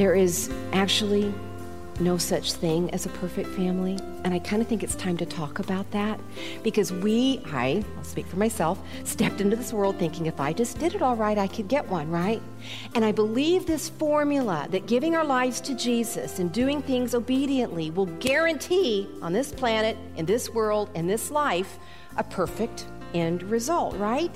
there is actually no such thing as a perfect family. And I kind of think it's time to talk about that because we, I, I'll speak for myself, stepped into this world thinking if I just did it all right, I could get one, right? And I believe this formula that giving our lives to Jesus and doing things obediently will guarantee on this planet, in this world, in this life, a perfect end result, right?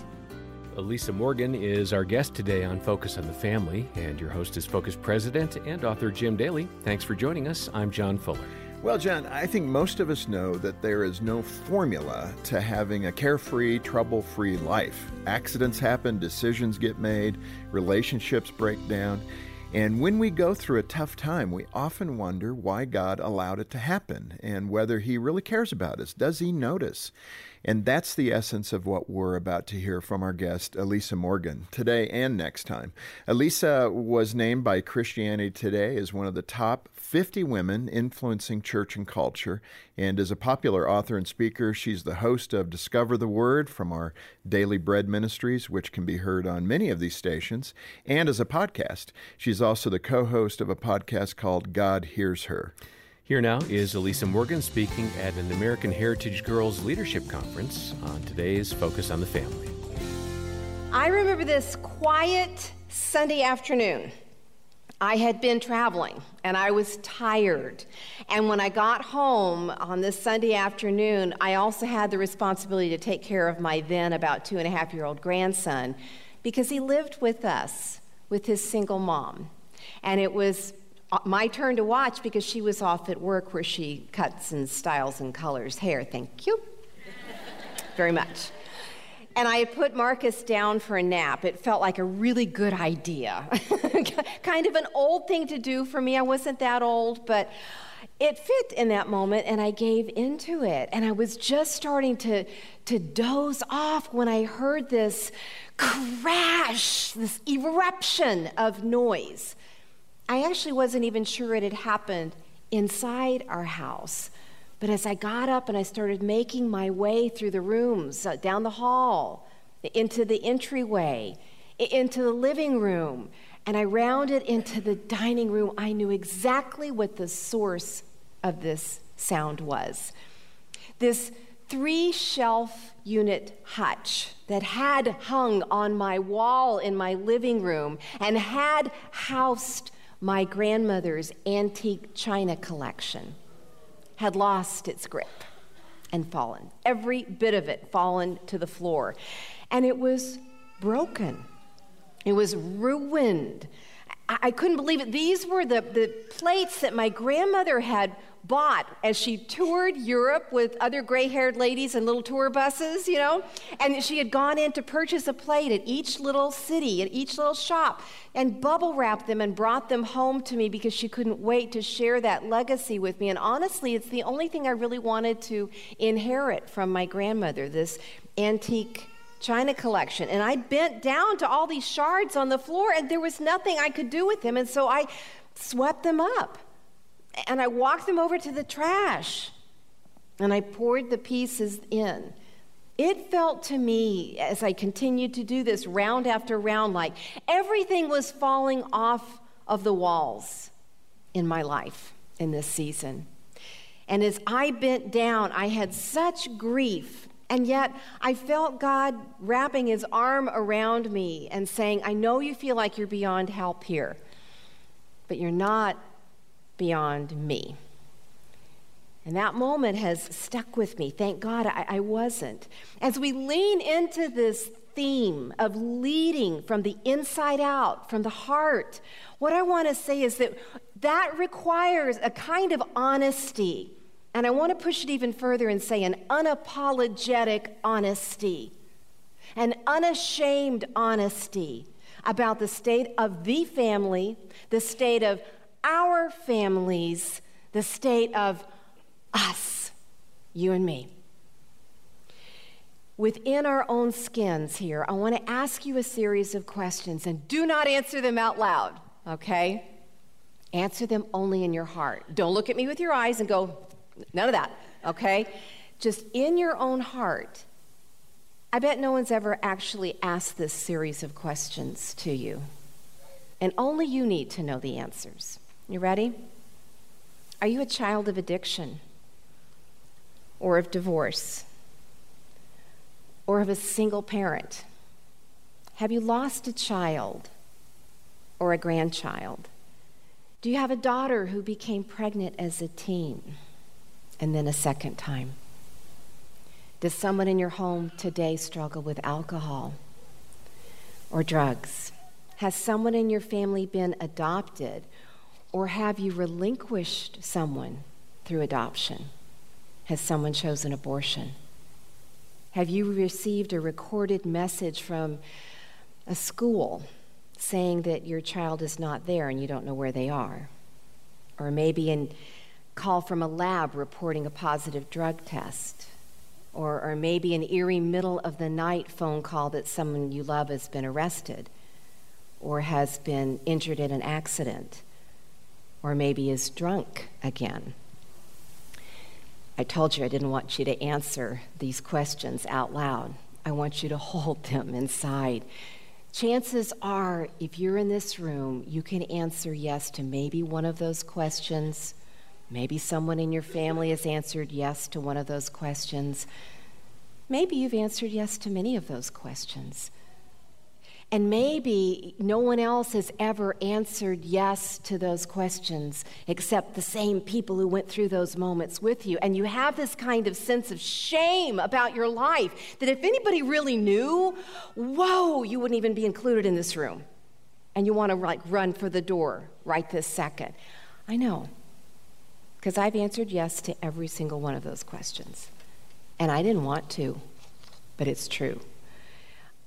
Elisa Morgan is our guest today on Focus on the Family, and your host is Focus President and author Jim Daly. Thanks for joining us. I'm John Fuller. Well, John, I think most of us know that there is no formula to having a carefree, trouble free life. Accidents happen, decisions get made, relationships break down. And when we go through a tough time, we often wonder why God allowed it to happen and whether He really cares about us. Does He notice? And that's the essence of what we're about to hear from our guest, Elisa Morgan, today and next time. Elisa was named by Christianity Today as one of the top 50 women influencing church and culture. And as a popular author and speaker, she's the host of Discover the Word from our Daily Bread Ministries, which can be heard on many of these stations, and as a podcast. She's also the co host of a podcast called God Hears Her. Here now is Elisa Morgan speaking at an American Heritage Girls Leadership Conference on today's Focus on the Family. I remember this quiet Sunday afternoon. I had been traveling and I was tired. And when I got home on this Sunday afternoon, I also had the responsibility to take care of my then about two and a half year old grandson because he lived with us with his single mom. And it was Uh, my turn to watch because she was off at work where she cuts and styles and colors hair. Thank you very much. And I had put Marcus down for a nap. It felt like a really good idea. kind of an old thing to do for me. I wasn't that old, but it fit in that moment and I gave into it. And I was just starting to, to doze off when I heard this crash, this eruption of noise. I actually wasn't even sure it had happened inside our house. But as I got up and I started making my way through the rooms, uh, down the hall, into the entryway, into the living room, and I rounded into the dining room, I knew exactly what the source of this sound was. This three shelf unit hutch that had hung on my wall in my living room and had housed my grandmother's antique china collection had lost its grip and fallen. Every bit of it fallen to the floor. And it was broken. It was ruined. I, couldn't believe it. These were the, the plates that my grandmother had bought as she toured Europe with other gray haired ladies and little tour buses, you know. And she had gone in to purchase a plate at each little city, at each little shop, and bubble wrapped them and brought them home to me because she couldn't wait to share that legacy with me. And honestly, it's the only thing I really wanted to inherit from my grandmother this antique china collection. And I bent down to all these shards on the floor, and there was nothing I could do with them. And so I swept them up and I walked them over to the trash and I poured the pieces in. It felt to me, as I continued to do this round after round, like everything was falling off of the walls in my life in this season. And as I bent down, I had such grief. And yet, I felt God wrapping his arm around me and saying, I know you feel like you're beyond help here, but you're not beyond me. And that moment has stuck with me. Thank God I, I, wasn't. As we lean into this theme of leading from the inside out, from the heart, what I want to say is that that requires a kind of honesty. And I want to push it even further and say an unapologetic honesty, an unashamed honesty about the state of the family, the state of our families, the state of us, you and me. Within our own skins here, I want to ask you a series of questions and do not answer them out loud, okay? Answer them only in your heart. Don't look at me with your eyes and go, none of that, okay? Just in your own heart. I bet no one's ever actually asked this series of questions to you. And only you need to know the answers. You ready? Are you a child of addiction? Or of divorce? Or of a single parent? Have you lost a child or a grandchild? Do you have a daughter who became pregnant as a teen and then a second time? Does someone in your home today struggle with alcohol or drugs? Has someone in your family been adopted or have you relinquished someone through adoption? Has someone chosen abortion? Have you received a recorded message from a school saying that your child is not there and you don't know where they are. Or maybe a call from a lab reporting a positive drug test. Or, or maybe an eerie middle of the night phone call that someone you love has been arrested or has been injured in an accident or maybe is drunk again. I told you I didn't want you to answer these questions out loud. I want you to hold them inside Chances are, if you're in this room, you can answer yes to maybe one of those questions. Maybe someone in your family has answered yes to one of those questions. Maybe you've answered yes to many of those questions. And maybe no one else has ever answered yes to those questions except the same people who went through those moments with you. And you have this kind of sense of shame about your life that if anybody really knew, whoa, you wouldn't even be included in this room. And you want to like run for the door right this second. I know. Because I've answered yes to every single one of those questions. And I didn't want to, but it's true.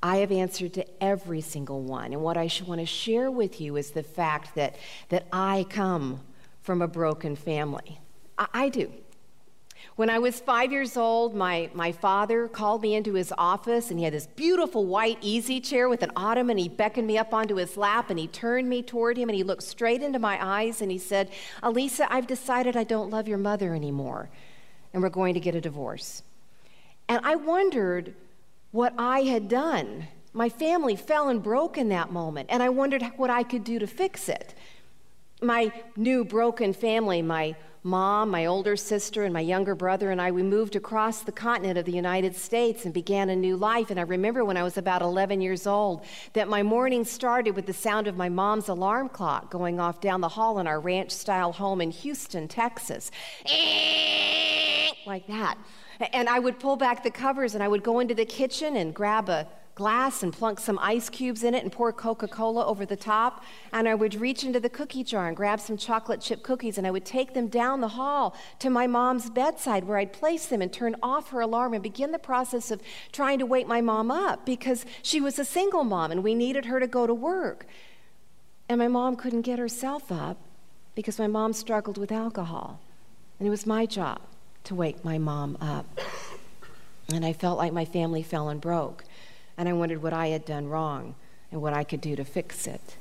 I have answered to every single one. And what I want to share with you is the fact that, that I come from a broken family. I, I do. When I was five years old, my, my father called me into his office and he had this beautiful white easy chair with an ottoman. He beckoned me up onto his lap and he turned me toward him and he looked straight into my eyes and he said, Elisa, I've decided I don't love your mother anymore and we're going to get a divorce. And I wondered what I had done. My family fell and broke in that moment, and I wondered what I could do to fix it. My new broken family, my mom, my older sister, and my younger brother and I, we moved across the continent of the United States and began a new life. And I remember when I was about 11 years old that my morning started with the sound of my mom's alarm clock going off down the hall in our ranch style home in Houston, Texas. Like that. And I would pull back the covers and I would go into the kitchen and grab a glass and plunk some ice cubes in it and pour Coca Cola over the top. And I would reach into the cookie jar and grab some chocolate chip cookies and I would take them down the hall to my mom's bedside where I'd place them and turn off her alarm and begin the process of trying to wake my mom up because she was a single mom and we needed her to go to work. And my mom couldn't get herself up because my mom struggled with alcohol. And it was my job to wake my mom up. And I felt like my family fell and broke. And I wondered what I had done wrong and what I could do to fix it.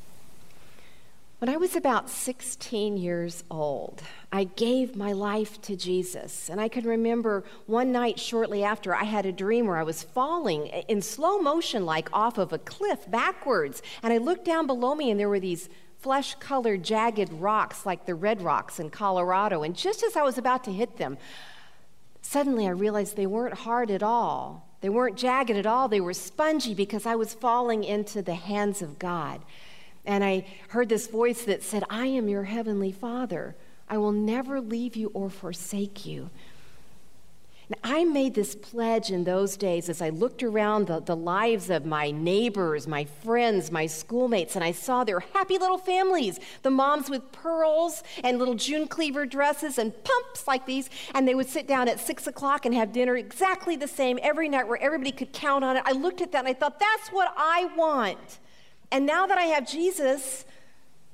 When I was about 16 years old, I gave my life to Jesus. And I can remember one night shortly after, I had a dream where I was falling in slow motion, like off of a cliff backwards. And I looked down below me, and there were these flesh colored, jagged rocks like the red rocks in Colorado. And just as I was about to hit them, Suddenly, I realized they weren't hard at all. They weren't jagged at all. They were spongy because I was falling into the hands of God. And I heard this voice that said, I am your heavenly Father. I will never leave you or forsake you. Now, I made this pledge in those days as I looked around the, the lives of my neighbors, my friends, my schoolmates, and I saw their happy little families the moms with pearls and little June Cleaver dresses and pumps like these. And they would sit down at six o'clock and have dinner exactly the same every night where everybody could count on it. I looked at that and I thought, that's what I want. And now that I have Jesus,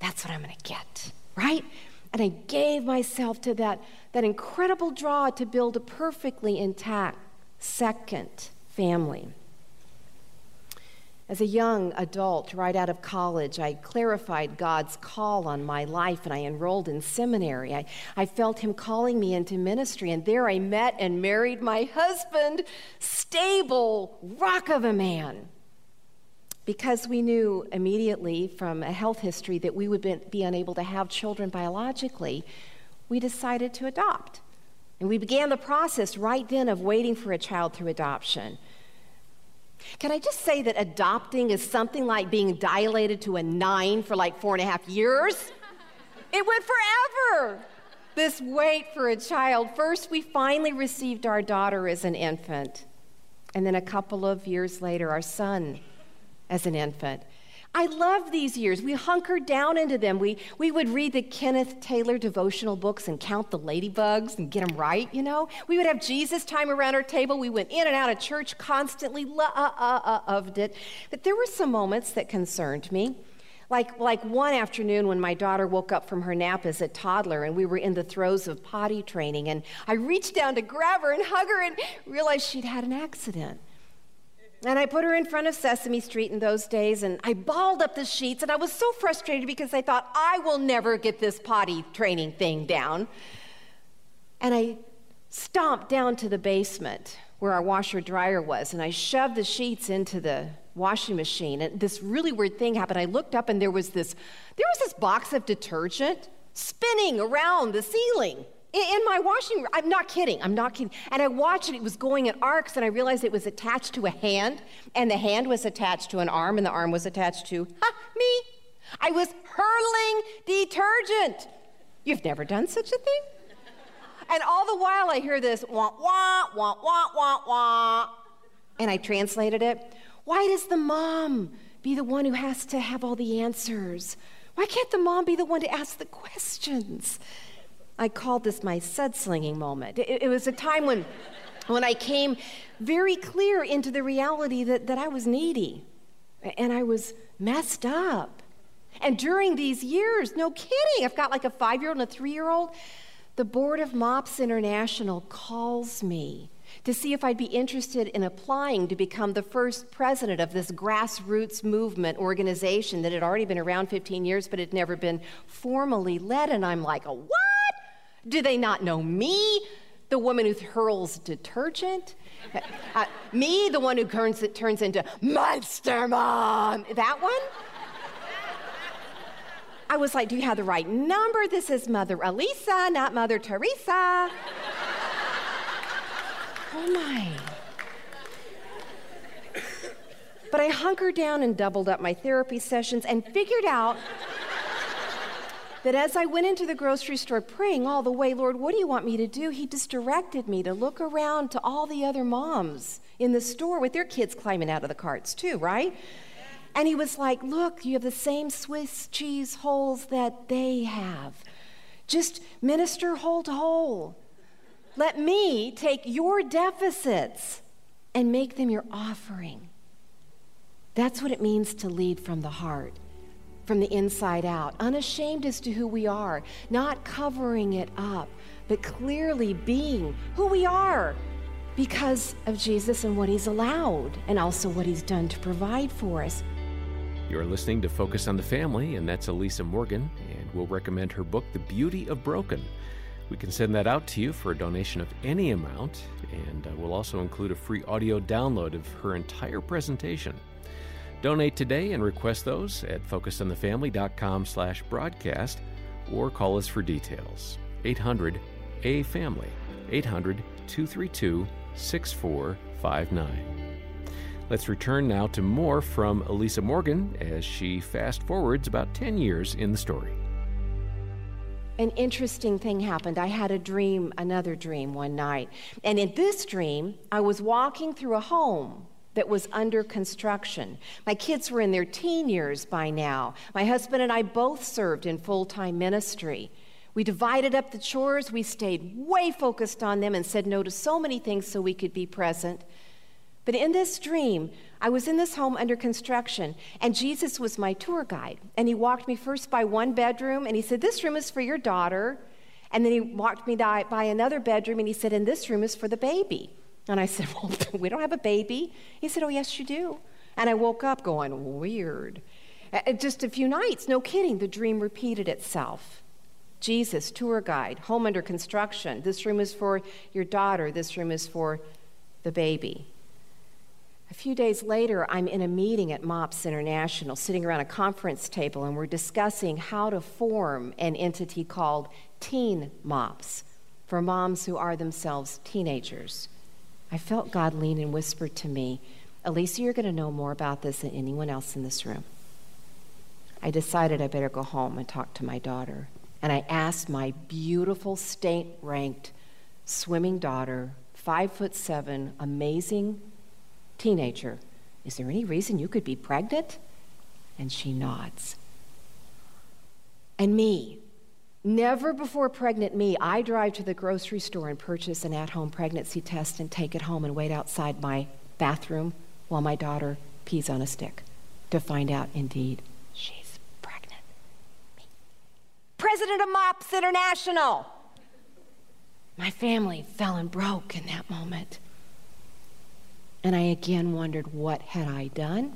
that's what I'm going to get, right? And I gave myself to that that incredible draw to build a perfectly intact second family. As a young adult, right out of college, I clarified God's call on my life and I enrolled in seminary. I, I felt Him calling me into ministry, and there I met and married my husband, stable, rock of a man. Because we knew immediately from a health history that we would be unable to have children biologically, we decided to adopt. And we began the process right then of waiting for a child through adoption. Can I just say that adopting is something like being dilated to a nine for like four and a half years? It went forever. This wait for a child. First, we finally received our daughter as an infant. And then a couple of years later, our son as an infant. I love these years. We hunkered down into them. We, we would read the Kenneth Taylor devotional books and count the ladybugs and get them right, you know? We would have Jesus time around our table. We went in and out of church constantly, loved uh, uh, uh, it. But there were some moments that concerned me. Like, like one afternoon when my daughter woke up from her nap as a toddler and we were in the throes of potty training, and I reached down to grab her and hug her and realized she'd had an accident. And I put her in front of Sesame Street in those days, and I balled up the sheets, and I was so frustrated because I thought, I will never get this potty training thing down. And I stomped down to the basement where our washer dryer was, and I shoved the sheets into the washing machine. And this really weird thing happened. I looked up, and there was this, there was this box of detergent spinning around the ceiling in my washing room. I'm not kidding. I'm not kidding. And I watched it. It was going in arcs, and I realized it was attached to a hand, and the hand was attached to an arm, and the arm was attached to ha, me. I was hurling detergent. You've never done such a thing? And all the while, I hear this wah, wah, wah, wah, wah, wah. And I translated it. Why does the mom be the one who has to have all the answers? Why can't the mom be the one to ask the questions? I called this my slinging moment. It, it, was a time when, when I came very clear into the reality that, that I was needy and I was messed up. And during these years, no kidding, I've got like a five year old and a three year old. The board of MOPS International calls me to see if I'd be interested in applying to become the first president of this grassroots movement organization that had already been around 15 years but had never been formally led. And I'm like, what? Do they not know me, the woman who hurls detergent? Uh, me, the one who turns, turns into Monster Mom? That one? I was like, Do you have the right number? This is Mother Elisa, not Mother Teresa. oh my. But I hunkered down and doubled up my therapy sessions and figured out that as I went into the grocery store praying all the way, Lord, what do you want me to do? He just directed me to look around to all the other moms in the store with their kids climbing out of the carts, too, right? And he was like, Look, you have the same Swiss cheese holes that they have. Just minister hole to hole. Let me take your deficits and make them your offering. That's what it means to lead from the heart from the inside out, unashamed as to who we are, not covering it up, but clearly being who we are because of Jesus and what He's allowed, and also what He's done to provide for us. You're listening to Focus on the Family, and that's Elisa Morgan, and we'll recommend her book, The Beauty of Broken. We can send that out to you for a donation of any amount, and uh, we'll also include a free audio download of her entire presentation. Donate today and request those at focusonthefamily.com slash broadcast or call us for details. 800 A Family, 800 232 6459. Let's return now to more from Elisa Morgan as she fast forwards about 10 years in the story. An interesting thing happened. I had a dream, another dream one night. And in this dream, I was walking through a home that was under construction. My kids were in their teen years by now. My husband and I both served in full time ministry. We divided up the chores, we stayed way focused on them and said no to so many things so we could be present. But in this dream, I was in this home under construction, and Jesus was my tour guide. And he walked me first by one bedroom, and he said, This room is for your daughter. And then he walked me by another bedroom, and he said, And this room is for the baby. And I said, Well, we don't have a baby. He said, Oh, yes, you do. And I woke up going, Weird. Just a few nights, no kidding, the dream repeated itself. Jesus, tour guide, home under construction. This room is for your daughter. This room is for the baby. A few days later, I'm in a meeting at MOPS International, sitting around a conference table, and we're discussing how to form an entity called Teen MOPS for moms who are themselves teenagers. I felt God lean and whisper to me, Elisa, you're going to know more about this than anyone else in this room. I decided I better go home and talk to my daughter. And I asked my beautiful state ranked swimming daughter, five foot seven, amazing teenager, Is there any reason you could be pregnant? And she nods. And me, never before pregnant me, I drive to the grocery store and purchase an at home pregnancy test and take it home and wait outside my bathroom while my daughter pees on a stick to find out indeed she's pregnant. Me. President of MOPS International. My family fell and broke in that moment. And I again wondered what had I done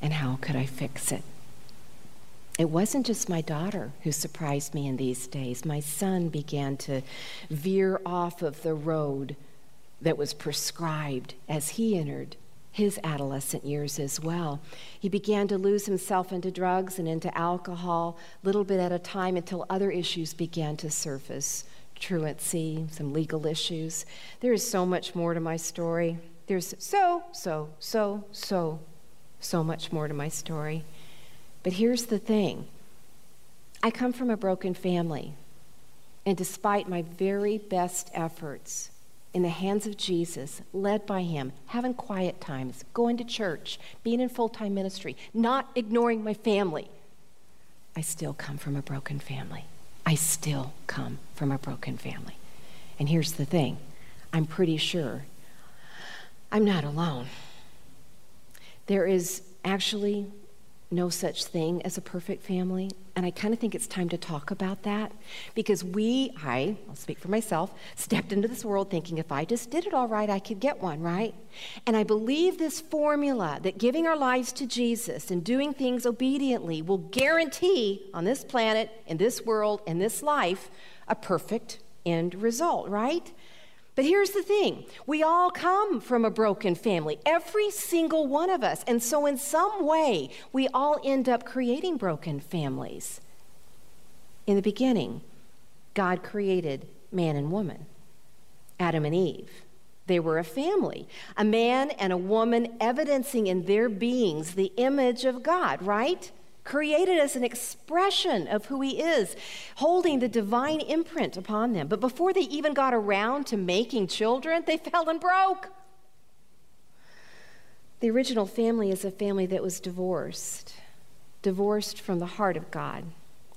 and how could I fix it? It wasn't just my daughter who surprised me in these days. My son began to veer off of the road that was prescribed as he entered his adolescent years as well. He began to lose himself into drugs and into alcohol, little bit at a time, until other issues began to surface truancy, some legal issues. There is so much more to my story. There's so, so, so, so, so much more to my story. But here's the thing I come from a broken family. And despite my very best efforts, in the hands of Jesus, led by Him, having quiet times, going to church, being in full time ministry, not ignoring my family, I still come from a broken family. I still come from a broken family. And here's the thing I'm pretty sure I'm not alone. There is actually no such thing as a perfect family. And I kind of think it's time to talk about that because we, I, I'll speak for myself, stepped into this world thinking if I just did it all right, I could get one, right? And I believe this formula that giving our lives to Jesus and doing things obediently will guarantee on this planet, in this world, in this life, a perfect end result, right? But here's the thing we all come from a broken family, every single one of us. And so, in some way, we all end up creating broken families. In the beginning, God created man and woman, Adam and Eve. They were a family, a man and a woman evidencing in their beings the image of God, right? Created as an expression of who He is, holding the divine imprint upon them. But before they even got around to making children, they fell and broke. The original family is a family that was divorced, divorced from the heart of God.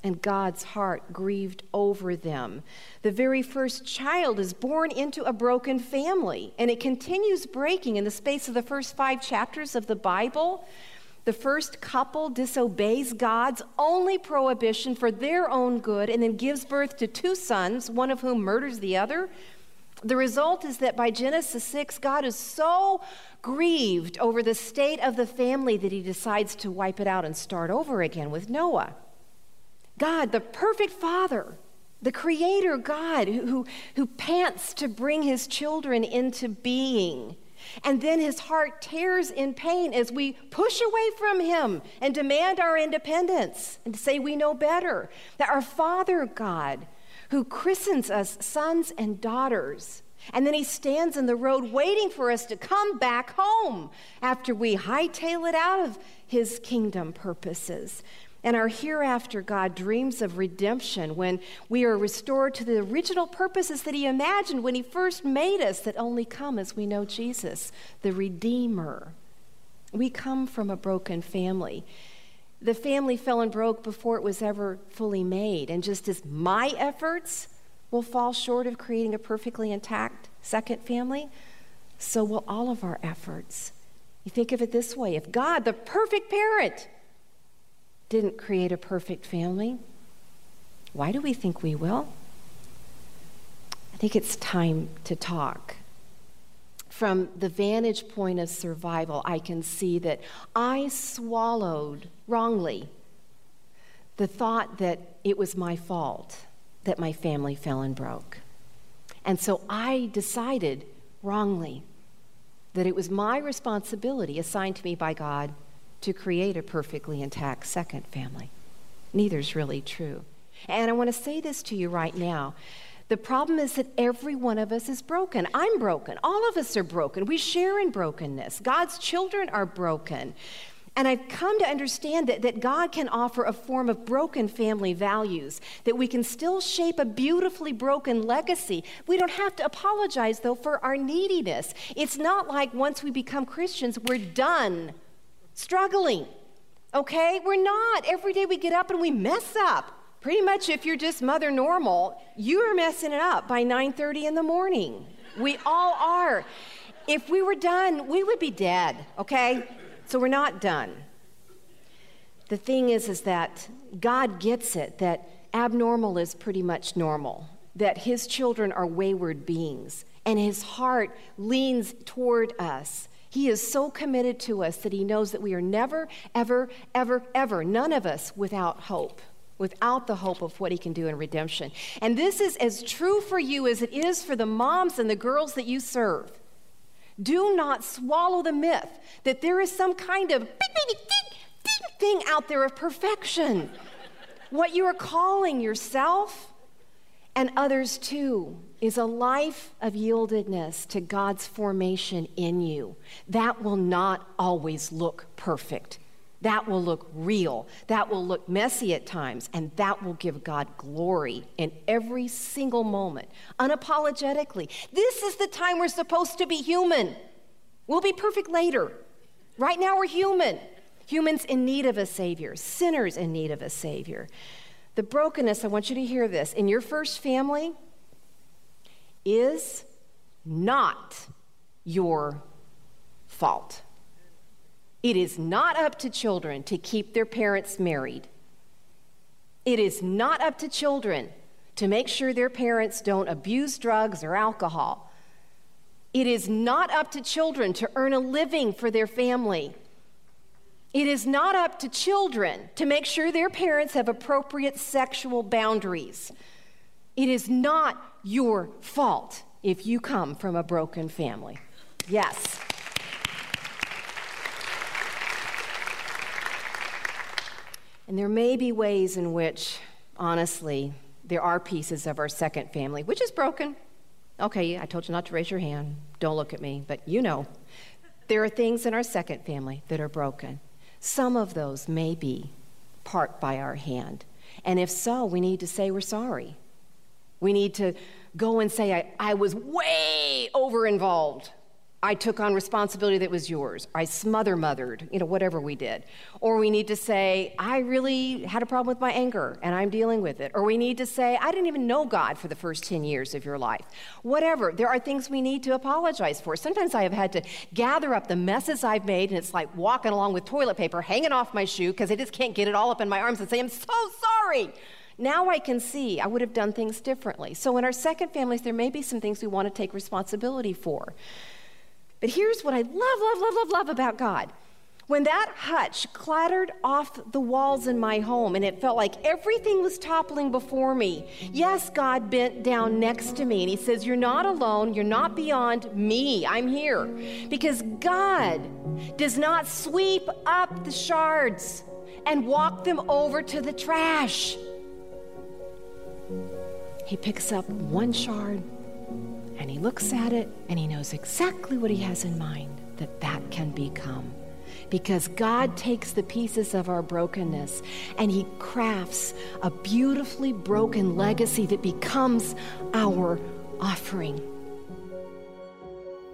And God's heart grieved over them. The very first child is born into a broken family, and it continues breaking in the space of the first five chapters of the Bible. The first couple disobeys God's only prohibition for their own good and then gives birth to two sons, one of whom murders the other. The result is that by Genesis 6, God is so grieved over the state of the family that he decides to wipe it out and start over again with Noah. God, the perfect father, the creator God who, who, who pants to bring his children into being and then his heart tears in pain as we push away from him and demand our independence and say we know better. That our Father God, who christens us sons and daughters, and then he stands in the road waiting for us to come back home after we hightail it out of his kingdom purposes. And our hereafter God dreams of redemption when we are restored to the original purposes that He imagined when He first made us, that only come as we know Jesus, the Redeemer. We come from a broken family. The family fell and broke before it was ever fully made. And just as my efforts will fall short of creating a perfectly intact second family, so will all of our efforts. You think of it this way if God, the perfect parent, didn't create a perfect family, why do we think we will? I think it's time to talk. From the vantage point of survival, I can see that I swallowed wrongly the thought that it was my fault that my family fell and broke. And so I decided wrongly that it was my responsibility assigned to me by God to create a perfectly intact second family. Neither is really true. And I want to say this to you right now. The problem is that every one of us is broken. I'm broken. All of us are broken. We share in brokenness. God's children are broken. And I've come to understand that, that God can offer a form of broken family values, that we can still shape a beautifully broken legacy. We don't have to apologize, though, for our neediness. It's not like once we become Christians, we're done struggling. Okay? We're not. Every day we get up and we mess up. Pretty much if you're just mother normal, you are messing it up by 9:30 in the morning. We all are. If we were done, we would be dead, okay? So we're not done. The thing is is that God gets it that abnormal is pretty much normal, that his children are wayward beings, and his heart leans toward us. He is so committed to us that he knows that we are never, ever, ever, ever, none of us without hope, without the hope of what he can do in redemption. And this is as true for you as it is for the moms and the girls that you serve. Do not swallow the myth that there is some kind of thing out there of perfection. What you are calling yourself and others too is a life of yieldedness to God's formation in you. That will not always look perfect. That will look real. That will look messy at times. And that will give God glory in every single moment, unapologetically. This is the time we're supposed to be human. We'll be perfect later. Right now, we're human. Humans in need of a Savior, sinners in need of a Savior. The brokenness, I want you to hear this, in your first family is not your fault. It is not up to children to keep their parents married. It is not up to children to make sure their parents don't abuse drugs or alcohol. It is not up to children to earn a living for their family. It is not up to children to make sure their parents have appropriate sexual boundaries. It is not your fault if you come from a broken family. Yes. And there may be ways in which, honestly, there are pieces of our second family, which is broken. Okay, I told you not to raise your hand. Don't look at me, but you know. There are things in our second family that are broken. Some of those may be part by our hand. And if so, we need to say we're sorry. We need to go and say, I, I was way over involved. I took on responsibility that was yours. I smother mothered, you know, whatever we did. Or we need to say, I really had a problem with my anger and I'm dealing with it. Or we need to say, I didn't even know God for the first 10 years of your life. Whatever. There are things we need to apologize for. Sometimes I have had to gather up the messes I've made and it's like walking along with toilet paper hanging off my shoe because I just can't get it all up in my arms and say, I'm so sorry. Now I can see I would have done things differently. So in our second families, there may be some things we want to take responsibility for. But here's what I love, love, love, love, love about God. When that hutch clattered off the walls in my home and it felt like everything was toppling before me, yes, God bent down next to me and He says, You're not alone. You're not beyond me. I'm here. Because God does not sweep up the shards and walk them over to the trash. He picks up one shard and he looks at it and he knows exactly what he has in mind that that can become. Because God takes the pieces of our brokenness and he crafts a beautifully broken legacy that becomes our offering.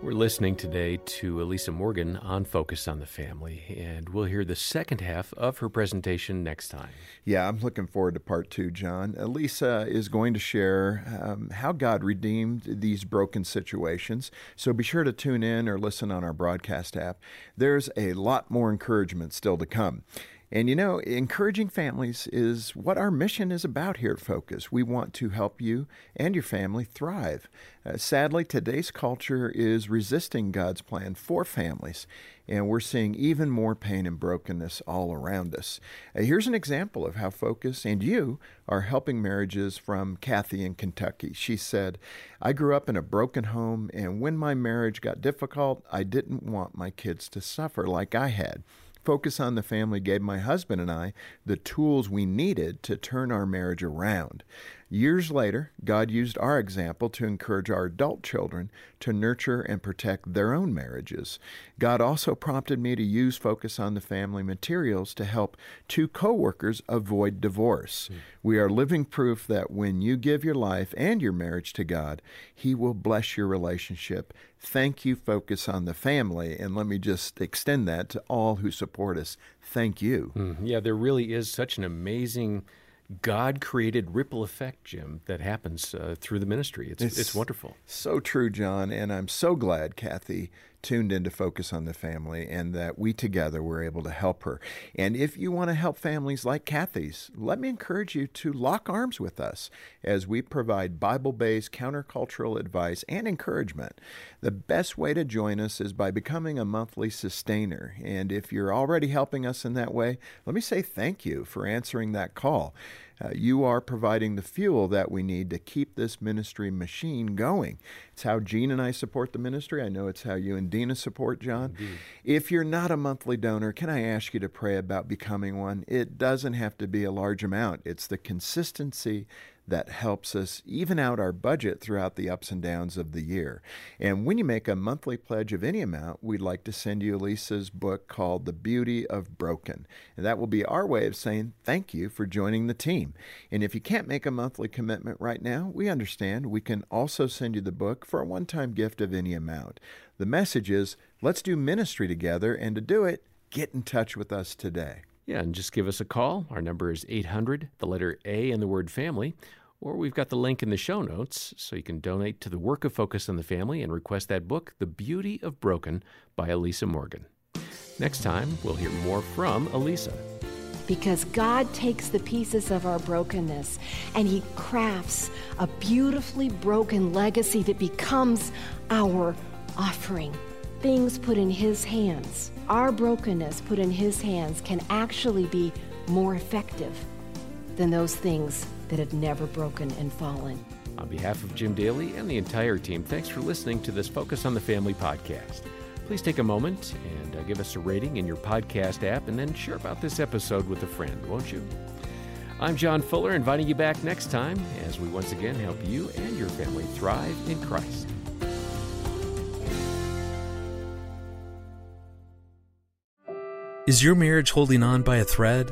We're listening today to Elisa Morgan on Focus on the Family, and we'll hear the second half of her presentation next time. Yeah, I'm looking forward to part two, John. Elisa is going to share um, how God redeemed these broken situations. So be sure to tune in or listen on our broadcast app. There's a lot more encouragement still to come. And you know, encouraging families is what our mission is about here at Focus. We want to help you and your family thrive. Uh, sadly, today's culture is resisting God's plan for families, and we're seeing even more pain and brokenness all around us. Uh, here's an example of how Focus and you are helping marriages from Kathy in Kentucky. She said, I grew up in a broken home, and when my marriage got difficult, I didn't want my kids to suffer like I had. Focus on the Family gave my husband and I the tools we needed to turn our marriage around. Years later, God used our example to encourage our adult children to nurture and protect their own marriages. God also prompted me to use Focus on the Family materials to help two coworkers avoid divorce. Mm. We are living proof that when you give your life and your marriage to God, He will bless your relationship. Thank you, Focus on the Family. And let me just extend that to all who support us. Thank you. Mm. Yeah, there really is such an amazing God created ripple effect, Jim, that happens uh, through the ministry. It's, it's, it's wonderful. So true, John. And I'm so glad Kathy tuned in to focus on the family and that we together were able to help her. And if you want to help families like Kathy's, let me encourage you to lock arms with us as we provide Bible based countercultural advice and encouragement. The best way to join us is by becoming a monthly sustainer. And if you're already helping us in that way, let me say thank you for answering that call. Uh, you are providing the fuel that we need to keep this ministry machine going. It's how Jean and I support the ministry. I know it's how you and Dena support John. Indeed. If you're not a monthly donor, can I ask you to pray about becoming one? It doesn't have to be a large amount, it's the consistency that helps us even out our budget throughout the ups and downs of the year. And when you make a monthly pledge of any amount, we'd like to send you Lisa's book called The Beauty of Broken. And that will be our way of saying thank you for joining the team. And if you can't make a monthly commitment right now, we understand. We can also send you the book for a one time gift of any amount. The message is let's do ministry together, and to do it, get in touch with us today. Yeah, and just give us a call. Our number is 800, the letter A and the word family, or we've got the link in the show notes so you can donate to the work of Focus on the Family and request that book, The Beauty of Broken by Elisa Morgan. Next time, we'll hear more from Elisa. Because God takes the pieces of our brokenness and He crafts a beautifully broken legacy that becomes our offering. Things put in His hands our brokenness put in His hands can actually be more effective than those things that had never broken and fallen. On behalf of Jim Daly and the entire team, thanks for listening to this Focus on the Family podcast. Please take a moment and uh, give us a rating in your podcast app and then share about this episode with a friend, won't you? I'm John Fuller, inviting you back next time as we once again help you and your family thrive in Christ. Is your marriage holding on by a thread?